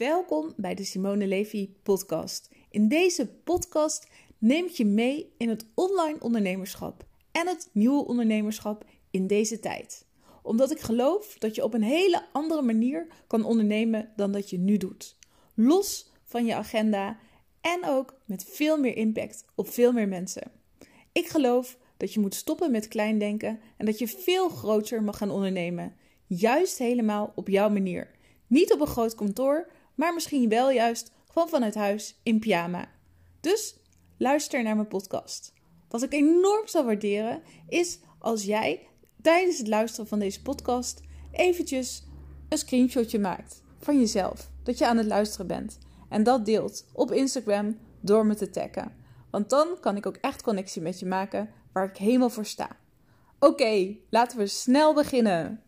Welkom bij de Simone Levy podcast. In deze podcast neem ik je mee in het online ondernemerschap en het nieuwe ondernemerschap in deze tijd. Omdat ik geloof dat je op een hele andere manier kan ondernemen dan dat je nu doet. Los van je agenda en ook met veel meer impact op veel meer mensen. Ik geloof dat je moet stoppen met klein denken en dat je veel groter mag gaan ondernemen. Juist helemaal op jouw manier. Niet op een groot kantoor, maar misschien wel juist gewoon vanuit huis in pyjama. Dus luister naar mijn podcast. Wat ik enorm zou waarderen is als jij tijdens het luisteren van deze podcast eventjes een screenshotje maakt van jezelf. Dat je aan het luisteren bent. En dat deelt op Instagram door me te taggen. Want dan kan ik ook echt connectie met je maken waar ik helemaal voor sta. Oké, laten we snel beginnen.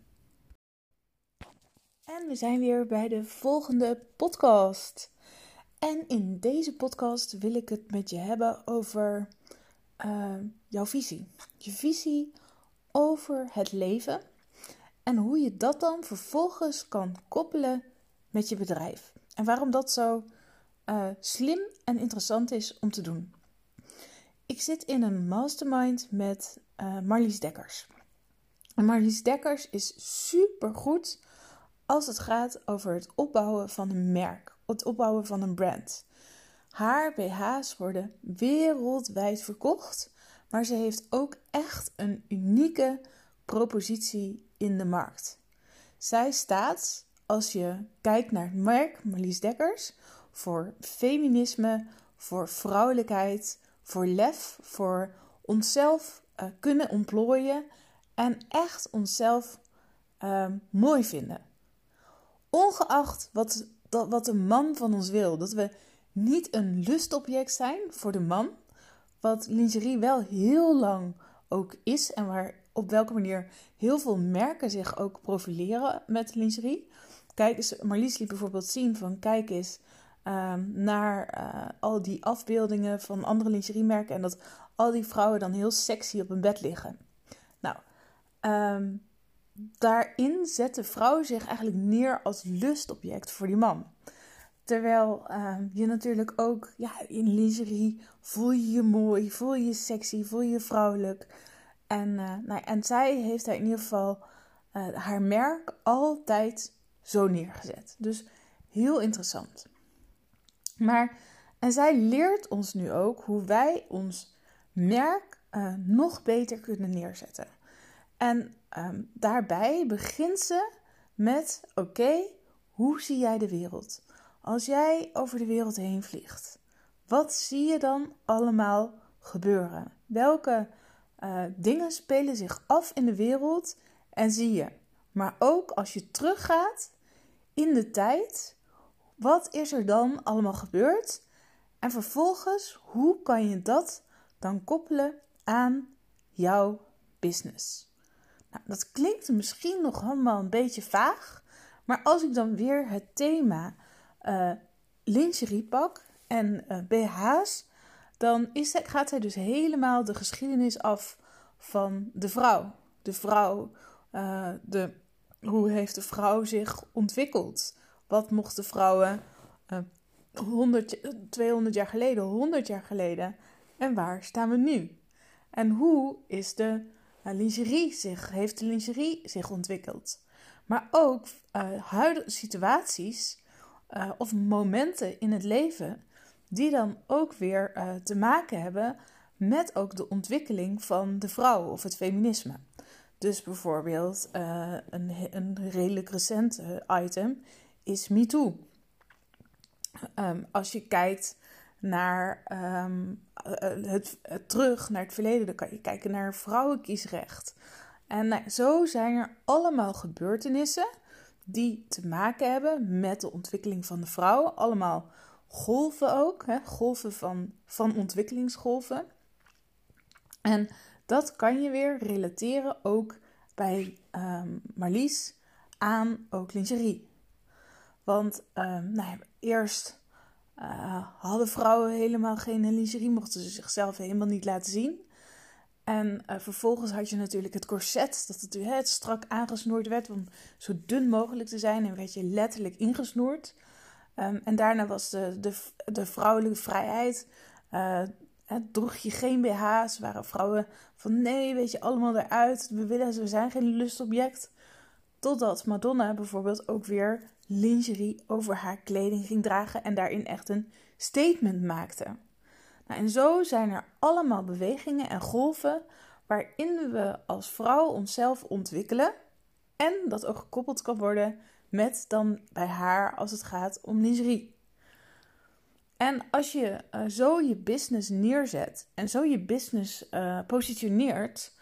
We zijn weer bij de volgende podcast. En in deze podcast wil ik het met je hebben over uh, jouw visie. Je visie over het leven en hoe je dat dan vervolgens kan koppelen met je bedrijf. En waarom dat zo uh, slim en interessant is om te doen. Ik zit in een mastermind met uh, Marlies Dekkers. En Marlies Dekkers is super goed als het gaat over het opbouwen van een merk, het opbouwen van een brand. Haar BH's worden wereldwijd verkocht, maar ze heeft ook echt een unieke propositie in de markt. Zij staat, als je kijkt naar het merk Marlies Dekkers, voor feminisme, voor vrouwelijkheid, voor lef, voor onszelf uh, kunnen ontplooien en echt onszelf uh, mooi vinden. Ongeacht wat, dat, wat de man van ons wil. Dat we niet een lustobject zijn voor de man. Wat lingerie wel heel lang ook is. En waar op welke manier heel veel merken zich ook profileren met lingerie. Kijk eens, Marlies liet bijvoorbeeld zien van kijk eens um, naar uh, al die afbeeldingen van andere lingeriemerken. En dat al die vrouwen dan heel sexy op een bed liggen. Nou, um, daarin zet de vrouw zich eigenlijk neer als lustobject voor die man. Terwijl uh, je natuurlijk ook ja, in lingerie voel je je mooi, voel je je sexy, voel je vrouwelijk. En, uh, nou, en zij heeft daar in ieder geval uh, haar merk altijd zo neergezet. Dus heel interessant. Maar en zij leert ons nu ook hoe wij ons merk uh, nog beter kunnen neerzetten. En um, daarbij begint ze met: oké, hoe zie jij de wereld? Als jij over de wereld heen vliegt, wat zie je dan allemaal gebeuren? Welke uh, dingen spelen zich af in de wereld en zie je? Maar ook als je teruggaat in de tijd, wat is er dan allemaal gebeurd? En vervolgens, hoe kan je dat dan koppelen aan jouw business? Nou, dat klinkt misschien nog allemaal een beetje vaag, maar als ik dan weer het thema uh, lingerie pak en uh, BH's, dan is gaat zij dus helemaal de geschiedenis af van de vrouw. De vrouw, uh, de, hoe heeft de vrouw zich ontwikkeld? Wat mochten vrouwen uh, 100, 200 jaar geleden, 100 jaar geleden? En waar staan we nu? En hoe is de lingerie zich, heeft de lingerie zich ontwikkeld? Maar ook uh, huidige situaties uh, of momenten in het leven die dan ook weer te maken hebben met ook de ontwikkeling van de vrouw of het feminisme. Dus bijvoorbeeld een, een redelijk recent item is MeToo. Um, als je kijkt naar um, het, het, terug naar het verleden, dan kan je kijken naar vrouwenkiesrecht. En nou, zo zijn er allemaal gebeurtenissen die te maken hebben met de ontwikkeling van de vrouw. Allemaal golven ook, hè? golven van, van ontwikkelingsgolven. En dat kan je weer relateren ook bij um, Marlies aan ook lingerie. Want um, nou, eerst uh, hadden vrouwen helemaal geen lingerie, mochten ze zichzelf helemaal niet laten zien. En uh, vervolgens had je natuurlijk het corset, dat het, het strak aangesnoerd werd om zo dun mogelijk te zijn. En werd je letterlijk ingesnoerd. Ehm, en daarna was de, de, de vrouwelijke vrijheid. Uh, droeg je geen BH's, waren vrouwen van nee, weet je, allemaal eruit. We willen, we zijn geen lustobject. Totdat Madonna bijvoorbeeld ook weer lingerie over haar kleding ging dragen en daarin echt een statement maakte. Nou, en zo zijn er allemaal bewegingen en golven waarin we als vrouw onszelf ontwikkelen en dat ook gekoppeld kan worden met dan bij haar als het gaat om lingerie. En als je uh, zo je business neerzet en zo je business uh, positioneert,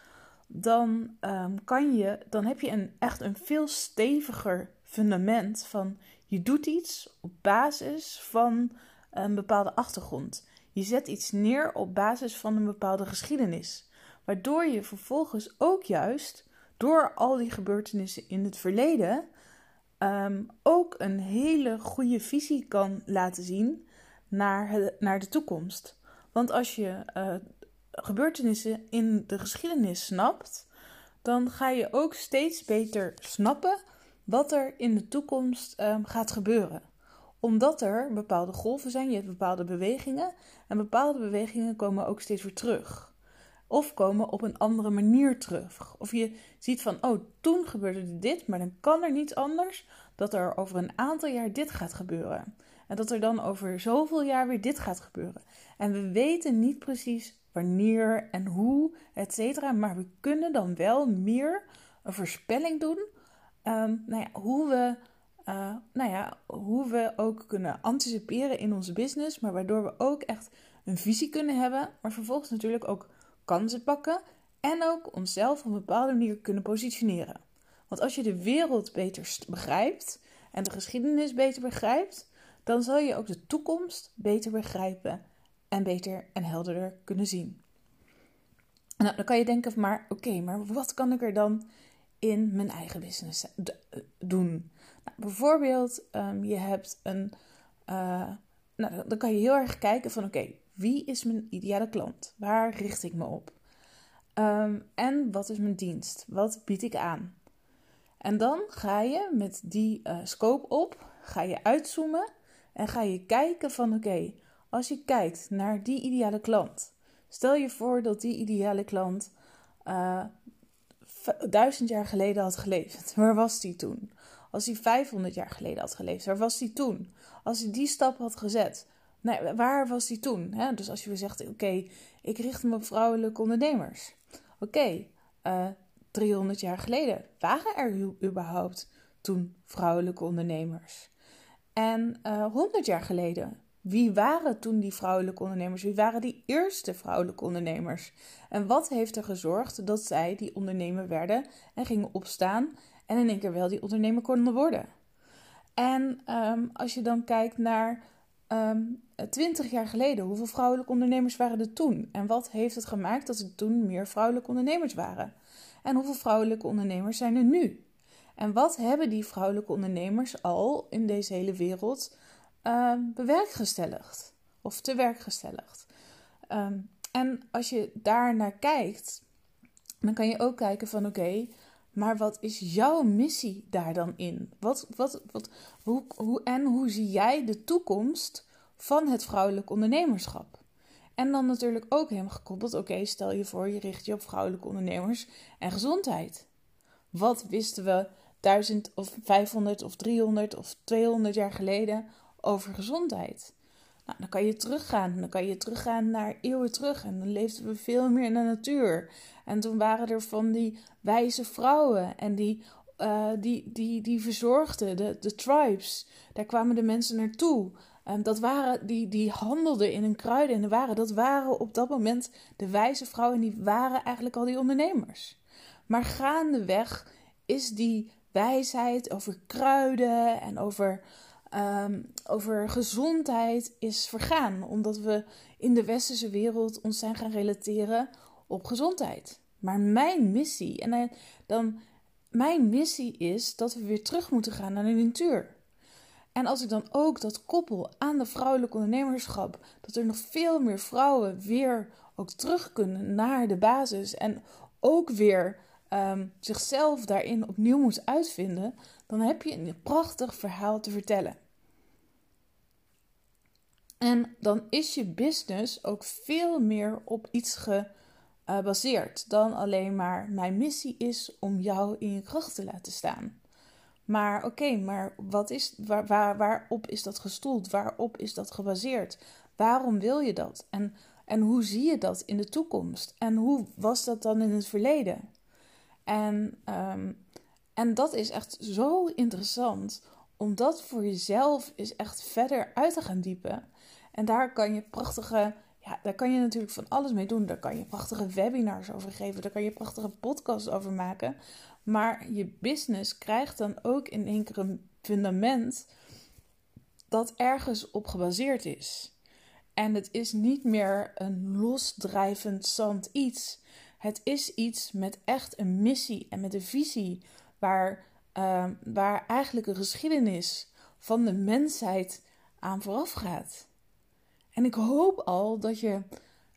dan, um, kan je, dan heb je een, echt een veel steviger fundament van je doet iets op basis van een bepaalde achtergrond. Je zet iets neer op basis van een bepaalde geschiedenis. Waardoor je vervolgens ook juist door al die gebeurtenissen in het verleden um, ook een hele goede visie kan laten zien naar, naar de toekomst. Want als je uh, gebeurtenissen in de geschiedenis snapt, dan ga je ook steeds beter snappen wat er in de toekomst um, gaat gebeuren. Omdat er bepaalde golven zijn, je hebt bepaalde bewegingen en bepaalde bewegingen komen ook steeds weer terug. Of komen op een andere manier terug. Of je ziet van, oh, toen gebeurde dit, maar dan kan er niets anders dat er over een aantal jaar dit gaat gebeuren. En dat er dan over zoveel jaar weer dit gaat gebeuren. En we weten niet precies wanneer en hoe, et cetera. Maar we kunnen dan wel meer een voorspelling doen. Um, nou ja, hoe we. Uh, nou ja, hoe we ook kunnen anticiperen in onze business, maar waardoor we ook echt een visie kunnen hebben, maar vervolgens natuurlijk ook kansen pakken en ook onszelf op een bepaalde manier kunnen positioneren. Want als je de wereld beter begrijpt en de geschiedenis beter begrijpt, dan zal je ook de toekomst beter begrijpen en beter en helderder kunnen zien. Nou, dan kan je denken, maar oké, maar wat kan ik er dan in mijn eigen business doen? Nou, bijvoorbeeld, um, je hebt een. Uh, nou, dan kan je heel erg kijken van oké, wie is mijn ideale klant? Waar richt ik me op? Um, en wat is mijn dienst? Wat bied ik aan? En dan ga je met die uh, scope op, ga je uitzoomen en ga je kijken van oké, als je kijkt naar die ideale klant. Stel je voor dat die ideale klant uh, duizend jaar geleden had geleefd. Waar was die toen? Als hij 500 jaar geleden had geleefd, waar was die toen? Als hij die stap had gezet, waar was die toen? Dus als je zegt, oké, ik richt me op vrouwelijke ondernemers. Oké, 300 eh, jaar geleden waren er überhaupt toen vrouwelijke ondernemers? En uh, eh, 100 jaar geleden, wie waren toen die vrouwelijke ondernemers? Wie waren die eerste vrouwelijke ondernemers? En wat heeft er gezorgd dat zij die ondernemer werden en gingen opstaan en in één keer wel die ondernemer konden worden? En um, als je dan kijkt naar um, twintig jaar geleden, hoeveel vrouwelijke ondernemers waren er toen? En wat heeft het gemaakt dat er toen meer vrouwelijke ondernemers waren? En hoeveel vrouwelijke ondernemers zijn er nu? En wat hebben die vrouwelijke ondernemers al in deze hele wereld uh, bewerkstelligd? Of te werk gesteld? Um, en als je daar naar kijkt, dan kan je ook kijken van oké, maar wat is jouw missie daar dan in? Wat, wat, wat, hoe, hoe, en hoe zie jij de toekomst van het vrouwelijk ondernemerschap? En dan natuurlijk ook helemaal gekoppeld, oké, stel je voor je richt je op vrouwelijke ondernemers en gezondheid. Wat wisten we 1000 of 500 of 300 of 200 jaar geleden over gezondheid? Nou, dan kan je teruggaan. Dan kan je teruggaan naar eeuwen terug. En dan leefden we veel meer in de natuur. En toen waren er van die wijze vrouwen. En die, uh, die, die, die verzorgden, de, de tribes. Daar kwamen de mensen naartoe. Um, dat waren, die, die handelden in een kruiden en waren. Dat waren op dat moment de wijze vrouwen. En die waren eigenlijk al die ondernemers. Maar gaandeweg is die wijsheid over kruiden en over um, over gezondheid is vergaan. Omdat we in de westerse wereld ons zijn gaan relateren op gezondheid. Maar mijn missie, en dan, mijn missie is dat we weer terug moeten gaan naar de natuur. En als ik dan ook dat koppel aan de vrouwelijke ondernemerschap, dat er nog veel meer vrouwen weer ook terug kunnen naar de basis en ook weer um, zichzelf daarin opnieuw moet uitvinden, dan heb je een prachtig verhaal te vertellen. En dan is je business ook veel meer op iets gebaseerd dan alleen maar mijn missie is om jou in je kracht te laten staan. Maar oké, maar wat is, waar, waar, waarop is dat gestoeld? Waarop is dat gebaseerd? Waarom wil je dat? En, en hoe zie je dat in de toekomst? En hoe was dat dan in het verleden? En, um, en dat is echt zo interessant om dat voor jezelf is echt verder uit te gaan diepen. En daar kan je prachtige, ja, daar kan je natuurlijk van alles mee doen. Daar kan je prachtige webinars over geven. Daar kan je prachtige podcasts over maken. Maar je business krijgt dan ook in één keer een fundament dat ergens op gebaseerd is. En het is niet meer een losdrijvend zand iets. Het is iets met echt een missie en met een visie waar, uh, waar eigenlijk een geschiedenis van de mensheid aan vooraf gaat. En ik hoop al dat je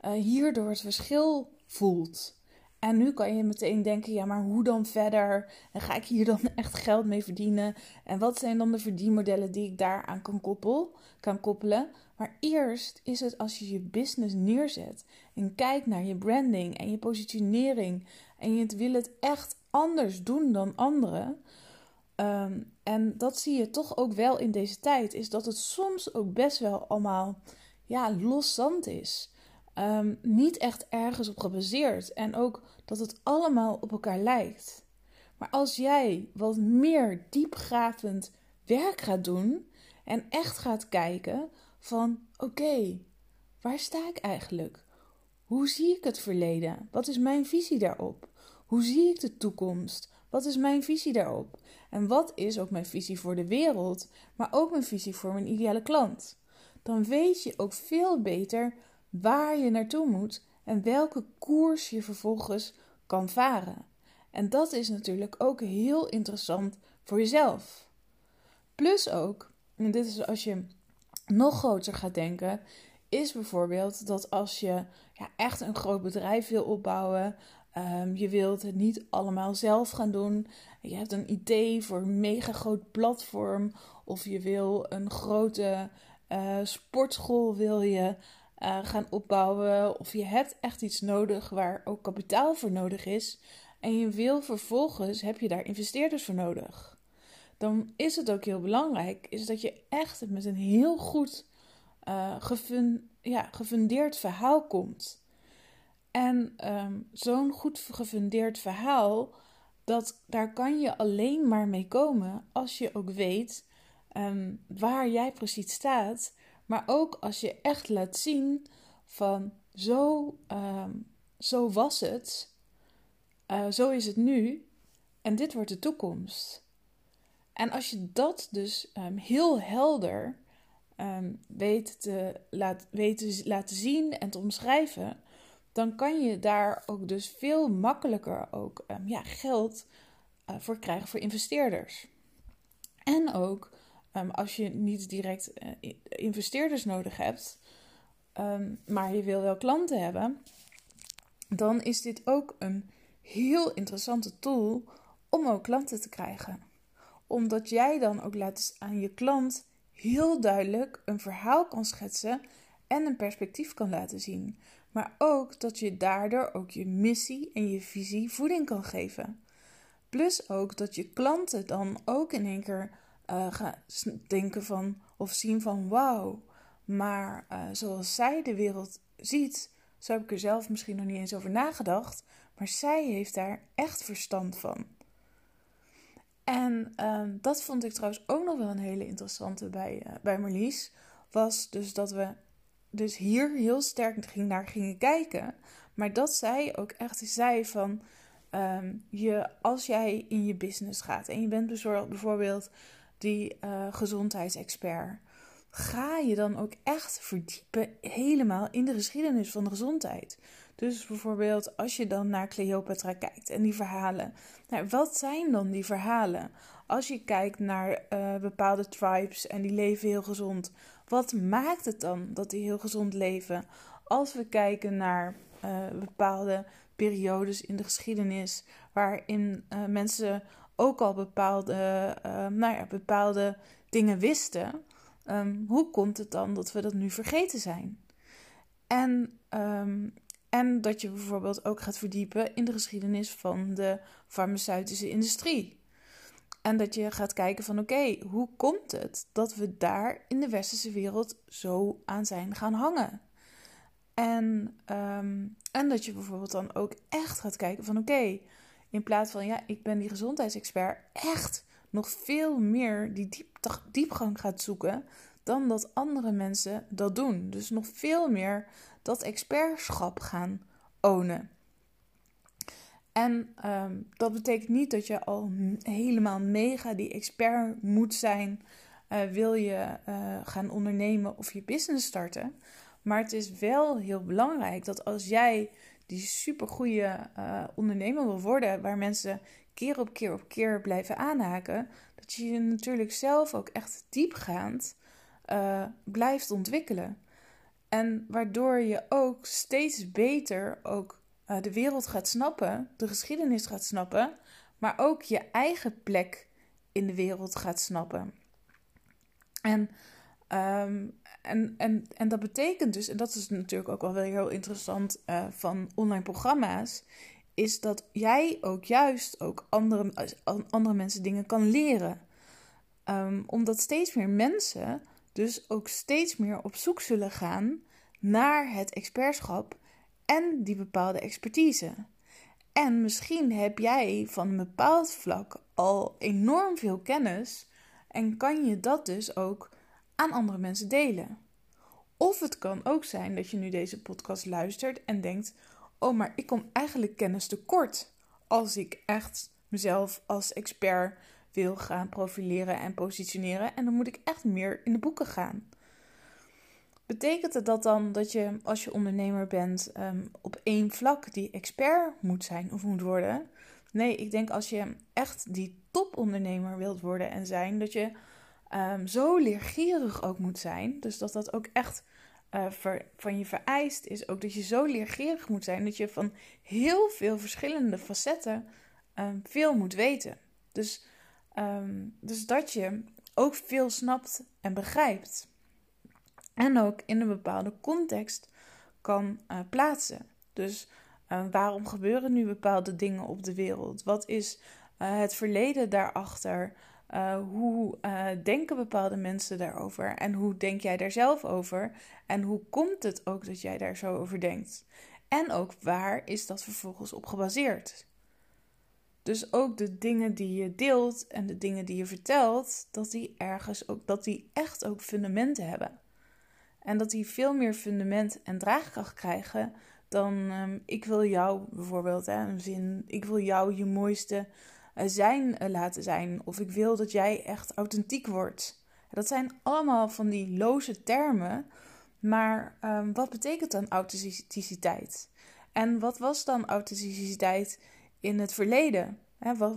uh, hierdoor het verschil voelt. En nu kan je meteen denken: ja, maar hoe dan verder? En ga ik hier dan echt geld mee verdienen? En wat zijn dan de verdienmodellen die ik daaraan kan, kan koppelen? Maar eerst is het als je je business neerzet en kijkt naar je branding en je positionering en je wil het echt anders doen dan anderen. Um, en dat zie je toch ook wel in deze tijd, is dat het soms ook best wel allemaal ja, los zand is. Um, niet echt ergens op gebaseerd. En ook dat het allemaal op elkaar lijkt. Maar als jij wat meer diepgravend werk gaat doen en echt gaat kijken van oké, waar sta ik eigenlijk? Hoe zie ik het verleden? Wat is mijn visie daarop? Hoe zie ik de toekomst? Wat is mijn visie daarop? En wat is ook mijn visie voor de wereld, maar ook mijn visie voor mijn ideale klant? Dan weet je ook veel beter waar je naartoe moet en welke koers je vervolgens kan varen. En dat is natuurlijk ook heel interessant voor jezelf. Plus ook, en dit is als je nog groter gaat denken, is bijvoorbeeld dat als je ja, echt een groot bedrijf wil opbouwen, um, je wilt het niet allemaal zelf gaan doen, je hebt een idee voor een mega groot platform, of je wil een grote uh, sportschool wil je uh, gaan opbouwen, of je hebt echt iets nodig waar ook kapitaal voor nodig is, en je wil vervolgens, heb je daar investeerders voor nodig. Dan is het ook heel belangrijk, is dat je echt met een heel goed uh, gefun ja, gefundeerd verhaal komt. En um, zo'n goed gefundeerd verhaal, dat, daar kan je alleen maar mee komen als je ook weet um, waar jij precies staat maar ook als je echt laat zien van zo, um, zo was het, uh, zo is het nu en dit wordt de toekomst. En als je dat dus um, heel helder um, weet, te laat, weet te laten zien en te omschrijven, dan kan je daar ook dus veel makkelijker ook ja, geld uh, voor krijgen voor investeerders. En ook Um, als je niet direct uh, investeerders nodig hebt, um, maar je wil wel klanten hebben, dan is dit ook een heel interessante tool om ook klanten te krijgen. Omdat jij dan ook laat aan je klant heel duidelijk een verhaal kan schetsen en een perspectief kan laten zien. Maar ook dat je daardoor ook je missie en je visie voeding kan geven. Plus ook dat je klanten dan ook in één keer uh, denken van of zien van wauw, maar uh, zoals zij de wereld ziet, zo heb ik er zelf misschien nog niet eens over nagedacht, maar zij heeft daar echt verstand van. En uh, dat vond ik trouwens ook nog wel een hele interessante bij, uh, bij Marlies. Was dus dat we dus hier heel sterk naar gingen kijken. Maar dat zij ook echt zei van... Um, je, als jij in je business gaat en je bent bijvoorbeeld die uh, gezondheidsexpert. Ga je dan ook echt verdiepen helemaal in de geschiedenis van de gezondheid. Dus bijvoorbeeld als je dan naar Cleopatra kijkt en die verhalen. Nou, wat zijn dan die verhalen? Als je kijkt naar uh, bepaalde tribes en die leven heel gezond. Wat maakt het dan dat die heel gezond leven? Als we kijken naar uh, bepaalde periodes in de geschiedenis waarin mensen ook al bepaalde, uh, nou ja, bepaalde dingen wisten. ehm, hoe komt het dan dat we dat nu vergeten zijn? En, ehm, en dat je bijvoorbeeld ook gaat verdiepen in de geschiedenis van de farmaceutische industrie. En dat je gaat kijken van oké, hoe komt het dat we daar in de westerse wereld zo aan zijn gaan hangen? En, ehm, en dat je bijvoorbeeld dan ook echt gaat kijken van oké, in plaats van ja, ik ben die gezondheidsexpert, echt nog veel meer die diep, diepgang gaat zoeken dan dat andere mensen dat doen. Dus nog veel meer dat expertschap gaan ownen. En ehm, dat betekent niet dat je al helemaal mega die expert moet zijn. Uh, wil je uh, gaan ondernemen of je business starten. Maar het is wel heel belangrijk dat als jij die supergoeie uh, ondernemer wil worden, waar mensen keer op keer op keer blijven aanhaken, dat je je natuurlijk zelf ook echt diepgaand blijft ontwikkelen. En waardoor je ook steeds beter ook uh, de wereld gaat snappen, de geschiedenis gaat snappen, maar ook je eigen plek in de wereld gaat snappen. En, um, en, en, en dat betekent dus, en dat is natuurlijk ook wel weer heel interessant uh, van online programma's, is dat jij ook juist ook andere, andere mensen dingen kan leren. Um, omdat steeds meer mensen dus ook steeds meer op zoek zullen gaan naar het expertschap en die bepaalde expertise. En misschien heb jij van een bepaald vlak al enorm veel kennis en kan je dat dus ook aan andere mensen delen. Of het kan ook zijn dat je nu deze podcast luistert en denkt: Oh, maar ik kom eigenlijk kennis tekort als ik echt mezelf als expert wil gaan profileren en positioneren. En dan moet ik echt meer in de boeken gaan. Betekent het dat dan dat je als je ondernemer bent um, op één vlak die expert moet zijn of moet worden? Nee, ik denk als je echt die topondernemer wilt worden en zijn, dat je um, zo leergierig ook moet zijn. Dus dat dat ook echt ver, van je vereist is. Ook dat je zo leergierig moet zijn dat je van heel veel verschillende facetten um, veel moet weten. Dus, dus dat je ook veel snapt en begrijpt en ook in een bepaalde context kan uh, plaatsen. Dus uh, waarom gebeuren nu bepaalde dingen op de wereld? Wat is het verleden daarachter? Hoe denken bepaalde mensen daarover? En hoe denk jij daar zelf over? En hoe komt het ook dat jij daar zo over denkt? En ook waar is dat vervolgens op gebaseerd? Dus ook de dingen die je deelt en de dingen die je vertelt, dat die ergens ook, dat die echt ook fundamenten hebben. En dat die veel meer fundament en draagkracht krijgen dan um, ik wil jou bijvoorbeeld, hè, een zin, ik wil jou je mooiste zijn uh, laten zijn. Of ik wil dat jij echt authentiek wordt. Dat zijn allemaal van die loze termen. Maar um, wat betekent dan authenticiteit? En wat was dan authenticiteit in het verleden? Wat,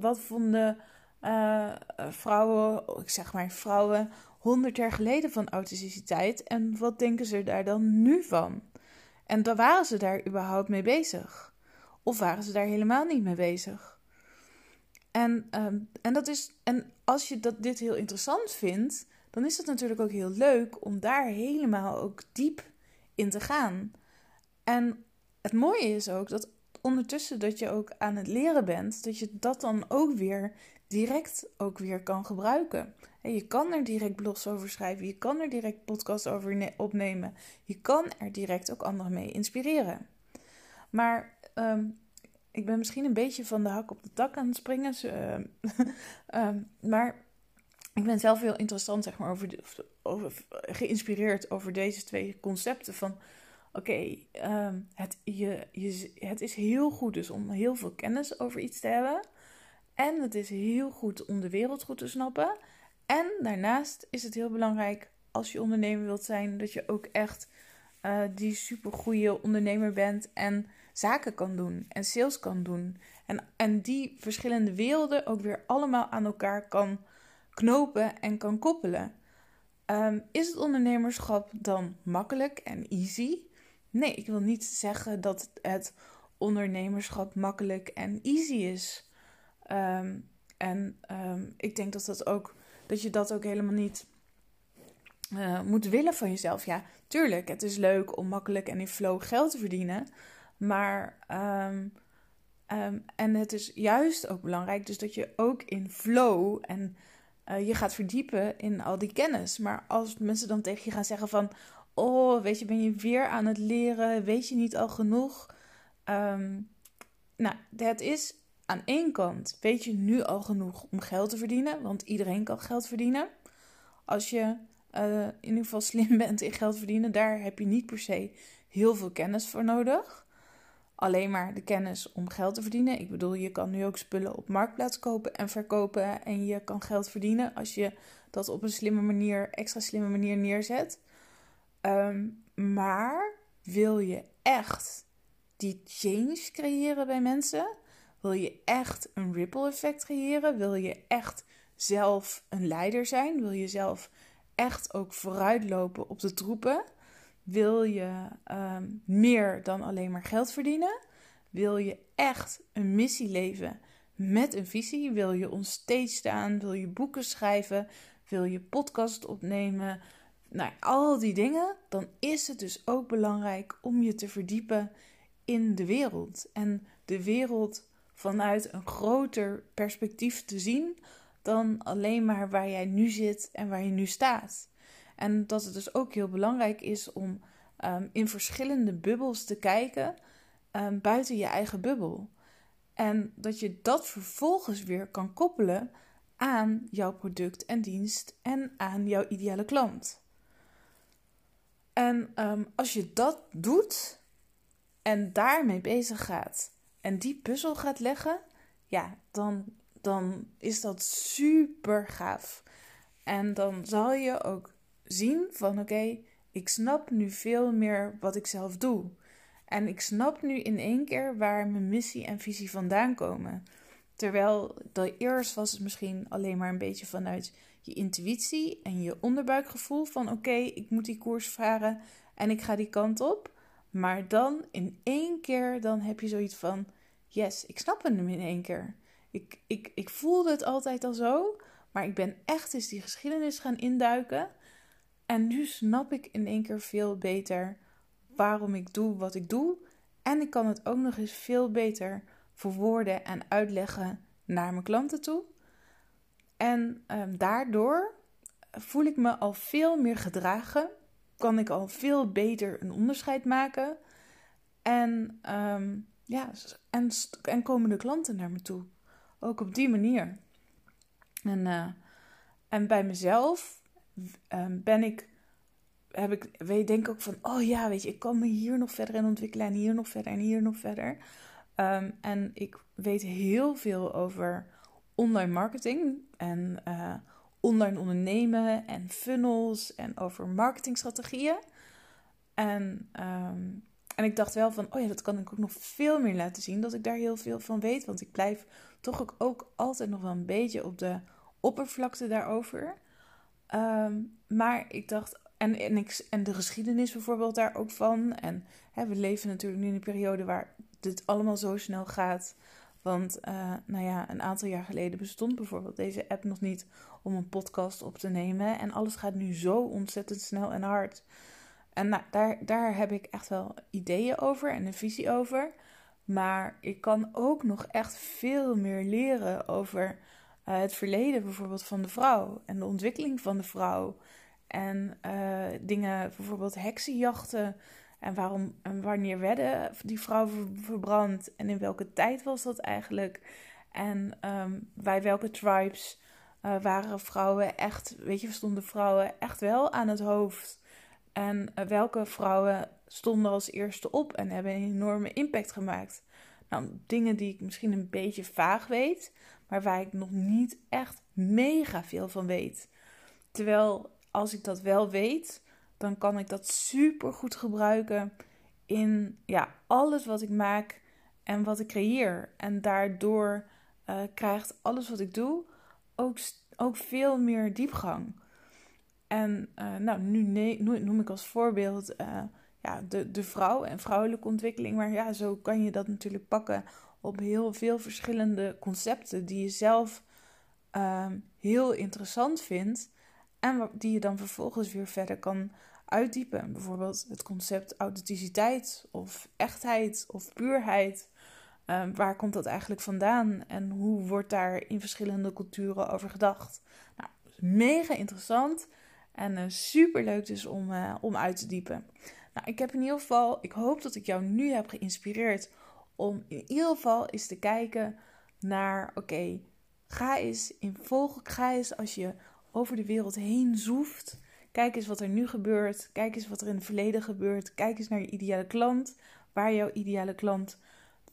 wat vonden uh, vrouwen, ik zeg maar vrouwen, 100 jaar geleden van authenticiteit en wat denken ze daar dan nu van? En waren ze daar überhaupt mee bezig? Of waren ze daar helemaal niet mee bezig? En, ehm, en, dat is, en als je dat, dit heel interessant vindt, dan is het natuurlijk ook heel leuk om daar helemaal ook diep in te gaan. En het mooie is ook dat ondertussen dat je ook aan het leren bent, dat je dat dan ook weer direct ook weer kan gebruiken. En je kan er direct blogs over schrijven, je kan er direct podcasts over opnemen, je kan er direct ook anderen mee inspireren. Maar ehm, ik ben misschien een beetje van de hak op de tak aan het springen, ehm, ehm, maar ik ben zelf heel interessant, zeg maar, over, over geïnspireerd over deze twee concepten van oké, het, je, je, het is heel goed dus om heel veel kennis over iets te hebben. En het is heel goed om de wereld goed te snappen. En daarnaast is het heel belangrijk als je ondernemer wilt zijn, dat je ook echt uh, die supergoeie ondernemer bent en zaken kan doen en sales kan doen. En, en die verschillende werelden ook weer allemaal aan elkaar kan knopen en kan koppelen. Um, is het ondernemerschap dan makkelijk en easy? Nee, ik wil niet zeggen dat het ondernemerschap makkelijk en easy is. Um, en um, ik denk dat dat ook dat je dat ook helemaal niet uh, moet willen van jezelf. Ja, tuurlijk, het is leuk om makkelijk en in flow geld te verdienen. Maar, um, um, en het is juist ook belangrijk, dus dat je ook in flow en uh, je gaat verdiepen in al die kennis. Maar als mensen dan tegen je gaan zeggen van, oh, weet je, ben je weer aan het leren, weet je niet al genoeg? Um, nou, het is aan één kant, weet je nu al genoeg om geld te verdienen, want iedereen kan geld verdienen. Als je uh, in ieder geval slim bent in geld verdienen, daar heb je niet per se heel veel kennis voor nodig. Alleen maar de kennis om geld te verdienen. Ik bedoel, je kan nu ook spullen op marktplaats kopen en verkopen. En je kan geld verdienen als je dat op een slimme manier, extra slimme manier neerzet. Um, maar wil je echt die change creëren bij mensen? Wil je echt een ripple effect creëren? Wil je echt zelf een leider zijn? Wil je zelf echt ook vooruitlopen op de troepen? Wil je ehm, meer dan alleen maar geld verdienen? Wil je echt een missie leven met een visie? Wil je on stage staan? Wil je boeken schrijven? Wil je podcast opnemen? Nou, al die dingen. Dan is het dus ook belangrijk om je te verdiepen in de wereld. En de wereld vanuit een groter perspectief te zien dan alleen maar waar jij nu zit en waar je nu staat. En dat het dus ook heel belangrijk is om um, in verschillende bubbels te kijken um, buiten je eigen bubbel. En dat je dat vervolgens weer kan koppelen aan jouw product en dienst en aan jouw ideale klant. En um, als je dat doet en daarmee bezig gaat en die puzzel gaat leggen, ja, dan dan is dat super gaaf. En dan zal je ook zien van oké, ik snap nu veel meer wat ik zelf doe. En ik snap nu in één keer waar mijn missie en visie vandaan komen. Terwijl dat eerst was het misschien alleen maar een beetje vanuit je intuïtie en je onderbuikgevoel van oké, ik moet die koers varen en ik ga die kant op. Maar dan in één keer dan heb je zoiets van yes, ik snap hem in één keer. Ik, ik, ik voelde het altijd al zo, maar ik ben echt eens die geschiedenis gaan induiken. En nu snap ik in één keer veel beter waarom ik doe wat ik doe. En ik kan het ook nog eens veel beter verwoorden en uitleggen naar mijn klanten toe. En um, daardoor voel ik me al veel meer gedragen. Kan ik al veel beter een onderscheid maken. En, um, ja, en, en komen de klanten naar me toe. Ook op die manier. En, uh, en bij mezelf ben ik, heb ik, weet, denk ook van, oh ja, weet je, ik kan me hier nog verder in ontwikkelen en hier nog verder en hier nog verder. Um, en ik weet heel veel over online marketing en uh, online ondernemen en funnels en over marketingstrategieën. En um, en ik dacht wel van, oh ja, dat kan ik ook nog veel meer laten zien. Dat ik daar heel veel van weet. Want ik blijf toch ook, ook altijd nog wel een beetje op de oppervlakte daarover. Ehm, maar ik dacht, en, en, ik, en de geschiedenis bijvoorbeeld daar ook van. En hè, we leven natuurlijk nu in een periode waar dit allemaal zo snel gaat. Want uh, nou ja, een aantal jaar geleden bestond bijvoorbeeld deze app nog niet om een podcast op te nemen. En alles gaat nu zo ontzettend snel en hard. En nou, daar, daar heb ik echt wel ideeën over en een visie over. Maar ik kan ook nog echt veel meer leren over uh, het verleden bijvoorbeeld van de vrouw. En de ontwikkeling van de vrouw. En uh, dingen, bijvoorbeeld heksenjachten. En waarom en wanneer werden die vrouwen verbrand? En in welke tijd was dat eigenlijk? En um, bij welke tribes uh, waren vrouwen echt, weet je, stonden vrouwen echt wel aan het hoofd? En eh, welke vrouwen stonden als eerste op en hebben een enorme impact gemaakt? Nou, dingen die ik misschien een beetje vaag weet, maar waar ik nog niet echt mega veel van weet. Terwijl als ik dat wel weet, dan kan ik dat super goed gebruiken in ja, alles wat ik maak en wat ik creëer. En daardoor uh, krijgt alles wat ik doe ook, ook veel meer diepgang. En uh, nou, nu noem ik als voorbeeld uh, ja, de, de vrouw en vrouwelijke ontwikkeling. Maar ja, zo kan je dat natuurlijk pakken op heel veel verschillende concepten die je zelf uh, heel interessant vindt. En die je dan vervolgens weer verder kan uitdiepen. Bijvoorbeeld het concept authenticiteit of echtheid of puurheid. Um, waar komt dat eigenlijk vandaan en hoe wordt daar in verschillende culturen over gedacht? Nou, mega interessant en uh, super leuk dus om, uh, om uit te diepen. Nou, ik heb in ieder geval, ik hoop dat ik jou nu heb geïnspireerd om in ieder geval eens te kijken naar, oké, ga eens in volg, ga eens als je over de wereld heen zoeft. Kijk eens wat er nu gebeurt. Kijk eens wat er in het verleden gebeurt. Kijk eens naar je ideale klant. Waar jouw ideale klant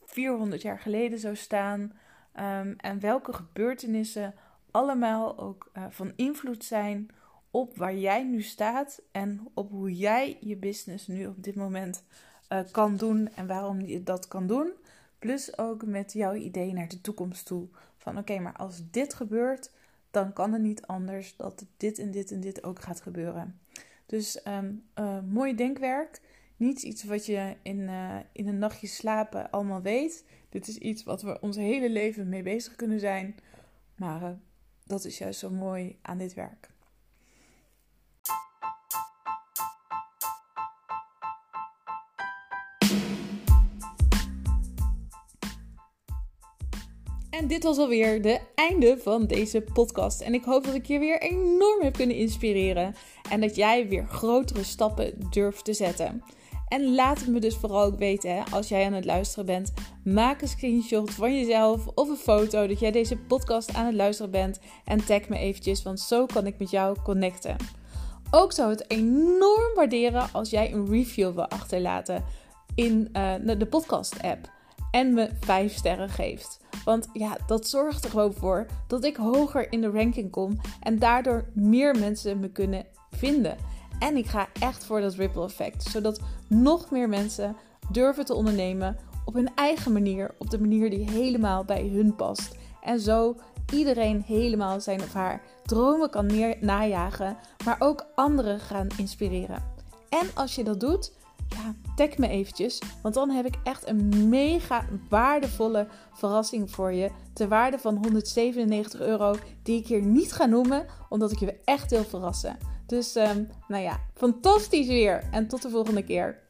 400 jaar geleden zou staan. Um, en welke gebeurtenissen allemaal ook uh, van invloed zijn op waar jij nu staat en op hoe jij je business nu op dit moment uh, kan doen en waarom je dat kan doen. Plus ook met jouw idee naar de toekomst toe. Van oké, maar als dit gebeurt, dan kan het niet anders dat dit en dit en dit ook gaat gebeuren. Dus um, uh, mooi denkwerk. Niet iets wat je in, uh, in een nachtje slapen allemaal weet. Dit is iets wat we ons hele leven mee bezig kunnen zijn. Maar dat is juist zo mooi aan dit werk. En dit was alweer de einde van deze podcast. En ik hoop dat ik je weer enorm heb kunnen inspireren. En dat jij weer grotere stappen durft te zetten. En laat het me dus vooral ook weten als jij aan het luisteren bent. Maak een screenshot van jezelf of een foto dat jij deze podcast aan het luisteren bent. En tag me eventjes, want zo kan ik met jou connecten. Ook zou het enorm waarderen als jij een review wil achterlaten in uh, de podcast app. En me 5 sterren geeft. Want ja, dat zorgt er gewoon voor dat ik hoger in de ranking kom en daardoor meer mensen me kunnen vinden. En ik ga echt voor dat ripple effect, zodat nog meer mensen durven te ondernemen op hun eigen manier, op de manier die helemaal bij hun past. En zo iedereen helemaal zijn of haar dromen kan najagen, maar ook anderen gaan inspireren. En als je dat doet, ja, tag me eventjes. Want dan heb ik echt een mega waardevolle verrassing voor je. Ter waarde van 197 euro. Die ik hier niet ga noemen. Omdat ik je echt wil verrassen. Dus um, nou ja, fantastisch weer. En tot de volgende keer.